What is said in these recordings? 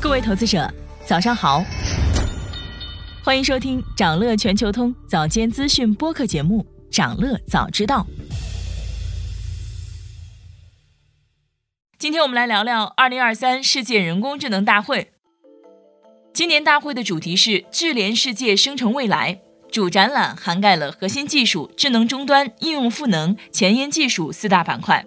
各位投资者，早上好，欢迎收听长乐全球通早间资讯播客节目《长乐早知道》。今天我们来聊聊二零二三世界人工智能大会。今年大会的主题是“智联世界，生成未来”。主展览涵盖了核心技术、智能终端、应用赋能、前沿技术四大板块。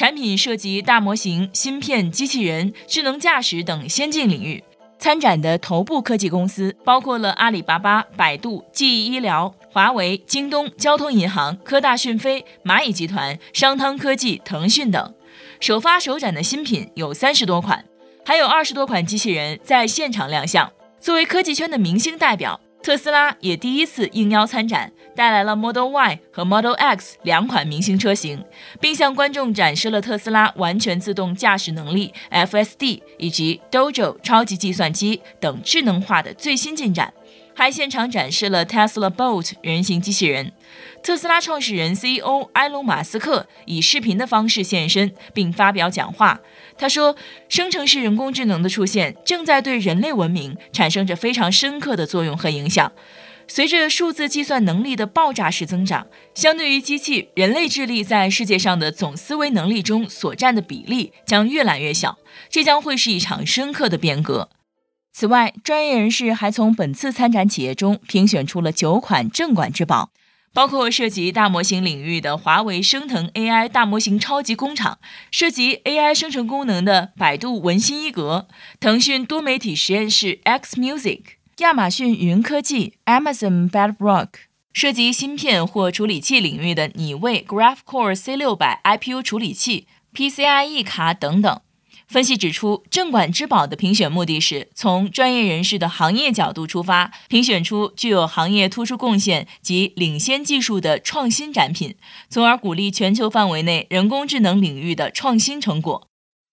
产品涉及大模型、芯片、机器人、智能驾驶等先进领域。参展的头部科技公司包括了阿里巴巴、百度、记忆医疗、华为、京东、交通银行、科大讯飞、蚂蚁集团、商汤科技、腾讯等。首发首展的新品有三十多款，还有二十多款机器人在现场亮相。作为科技圈的明星代表。特斯拉也第一次应邀参展，带来了 Model Y 和 Model X 两款明星车型，并向观众展示了特斯拉完全自动驾驶能力、FSD 以及 Dojo 超级计算机等智能化的最新进展。还现场展示了 Tesla Bot 人形机器人。特斯拉创始人 CEO 埃隆·马斯克以视频的方式现身，并发表讲话。他说：“生成式人工智能的出现正在对人类文明产生着非常深刻的作用和影响。随着数字计算能力的爆炸式增长，相对于机器，人类智力在世界上的总思维能力中所占的比例将越来越小。这将会是一场深刻的变革。”此外，专业人士还从本次参展企业中评选出了九款镇馆之宝，包括涉及大模型领域的华为升腾 AI 大模型超级工厂，涉及 AI 生成功能的百度文心一格，腾讯多媒体实验室 X Music，亚马逊云科技 Amazon Bedrock，涉及芯片或处理器领域的拟位 Graphcore C600 IPU 处理器、PCIe 卡等等。分析指出，镇馆之宝的评选目的是从专业人士的行业角度出发，评选出具有行业突出贡献及领先技术的创新展品，从而鼓励全球范围内人工智能领域的创新成果。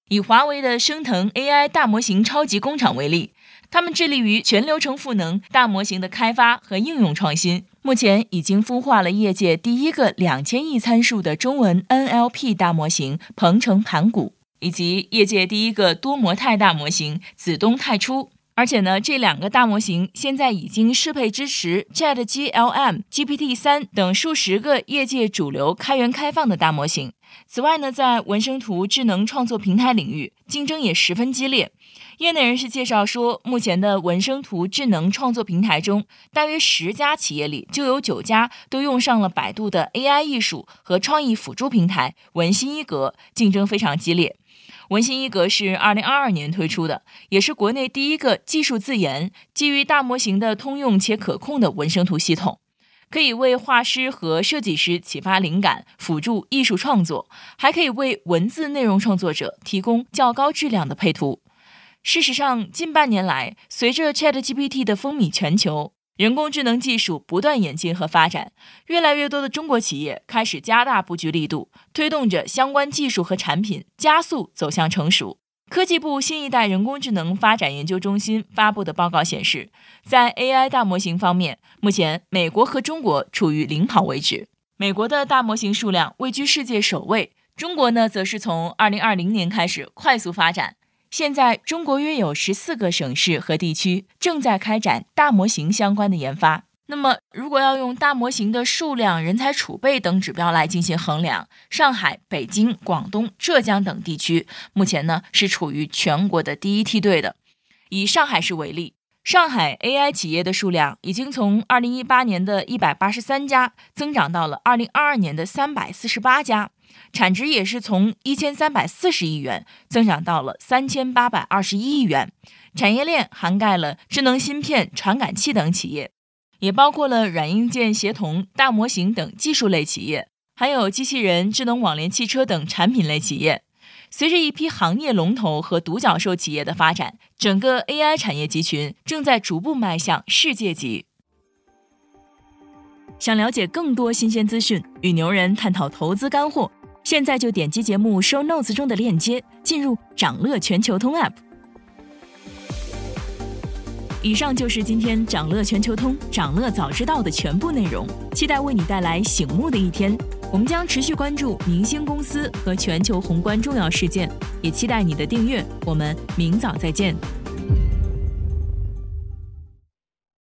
以华为的升腾 AI 大模型超级工厂为例，他们致力于全流程赋能大模型的开发和应用创新，目前已经孵化了业界第一个两千亿参数的中文 NLP 大模型鹏程盘古。以及业界第一个多模态大模型子东太初，而且呢，这两个大模型现在已经适配支持 ChatGLM、GPT 三等数十个业界主流开源开放的大模型。此外呢，在文生图智能创作平台领域，竞争也十分激烈。业内人士介绍说，目前的文生图智能创作平台中，大约十家企业里就有九家都用上了百度的 AI 艺术和创意辅助平台文心一格，竞争非常激烈。文心一格是二零二二年推出的，也是国内第一个技术自研、基于大模型的通用且可控的文生图系统，可以为画师和设计师启发灵感，辅助艺术创作，还可以为文字内容创作者提供较高质量的配图。事实上，近半年来，随着 ChatGPT 的风靡全球。人工智能技术不断演进和发展，越来越多的中国企业开始加大布局力度，推动着相关技术和产品加速走向成熟。科技部新一代人工智能发展研究中心发布的报告显示，在 AI 大模型方面，目前美国和中国处于领跑位置。美国的大模型数量位居世界首位，中国呢，则是从2020年开始快速发展。现在，中国约有十四个省市和地区正在开展大模型相关的研发。那么，如果要用大模型的数量、人才储备等指标来进行衡量，上海、北京、广东、浙江等地区目前呢是处于全国的第一梯队的。以上海市为例，上海 AI 企业的数量已经从二零一八年的一百八十三家增长到了二零二二年的三百四十八家。产值也是从一千三百四十亿元增长到了三千八百二十一亿元，产业链涵盖了智能芯片、传感器等企业，也包括了软硬件协同、大模型等技术类企业，还有机器人、智能网联汽车等产品类企业。随着一批行业龙头和独角兽企业的发展，整个 AI 产业集群正在逐步迈向世界级。想了解更多新鲜资讯，与牛人探讨投资干货。现在就点击节目 show notes 中的链接，进入掌乐全球通 app。以上就是今天掌乐全球通掌乐早知道的全部内容，期待为你带来醒目的一天。我们将持续关注明星公司和全球宏观重要事件，也期待你的订阅。我们明早再见。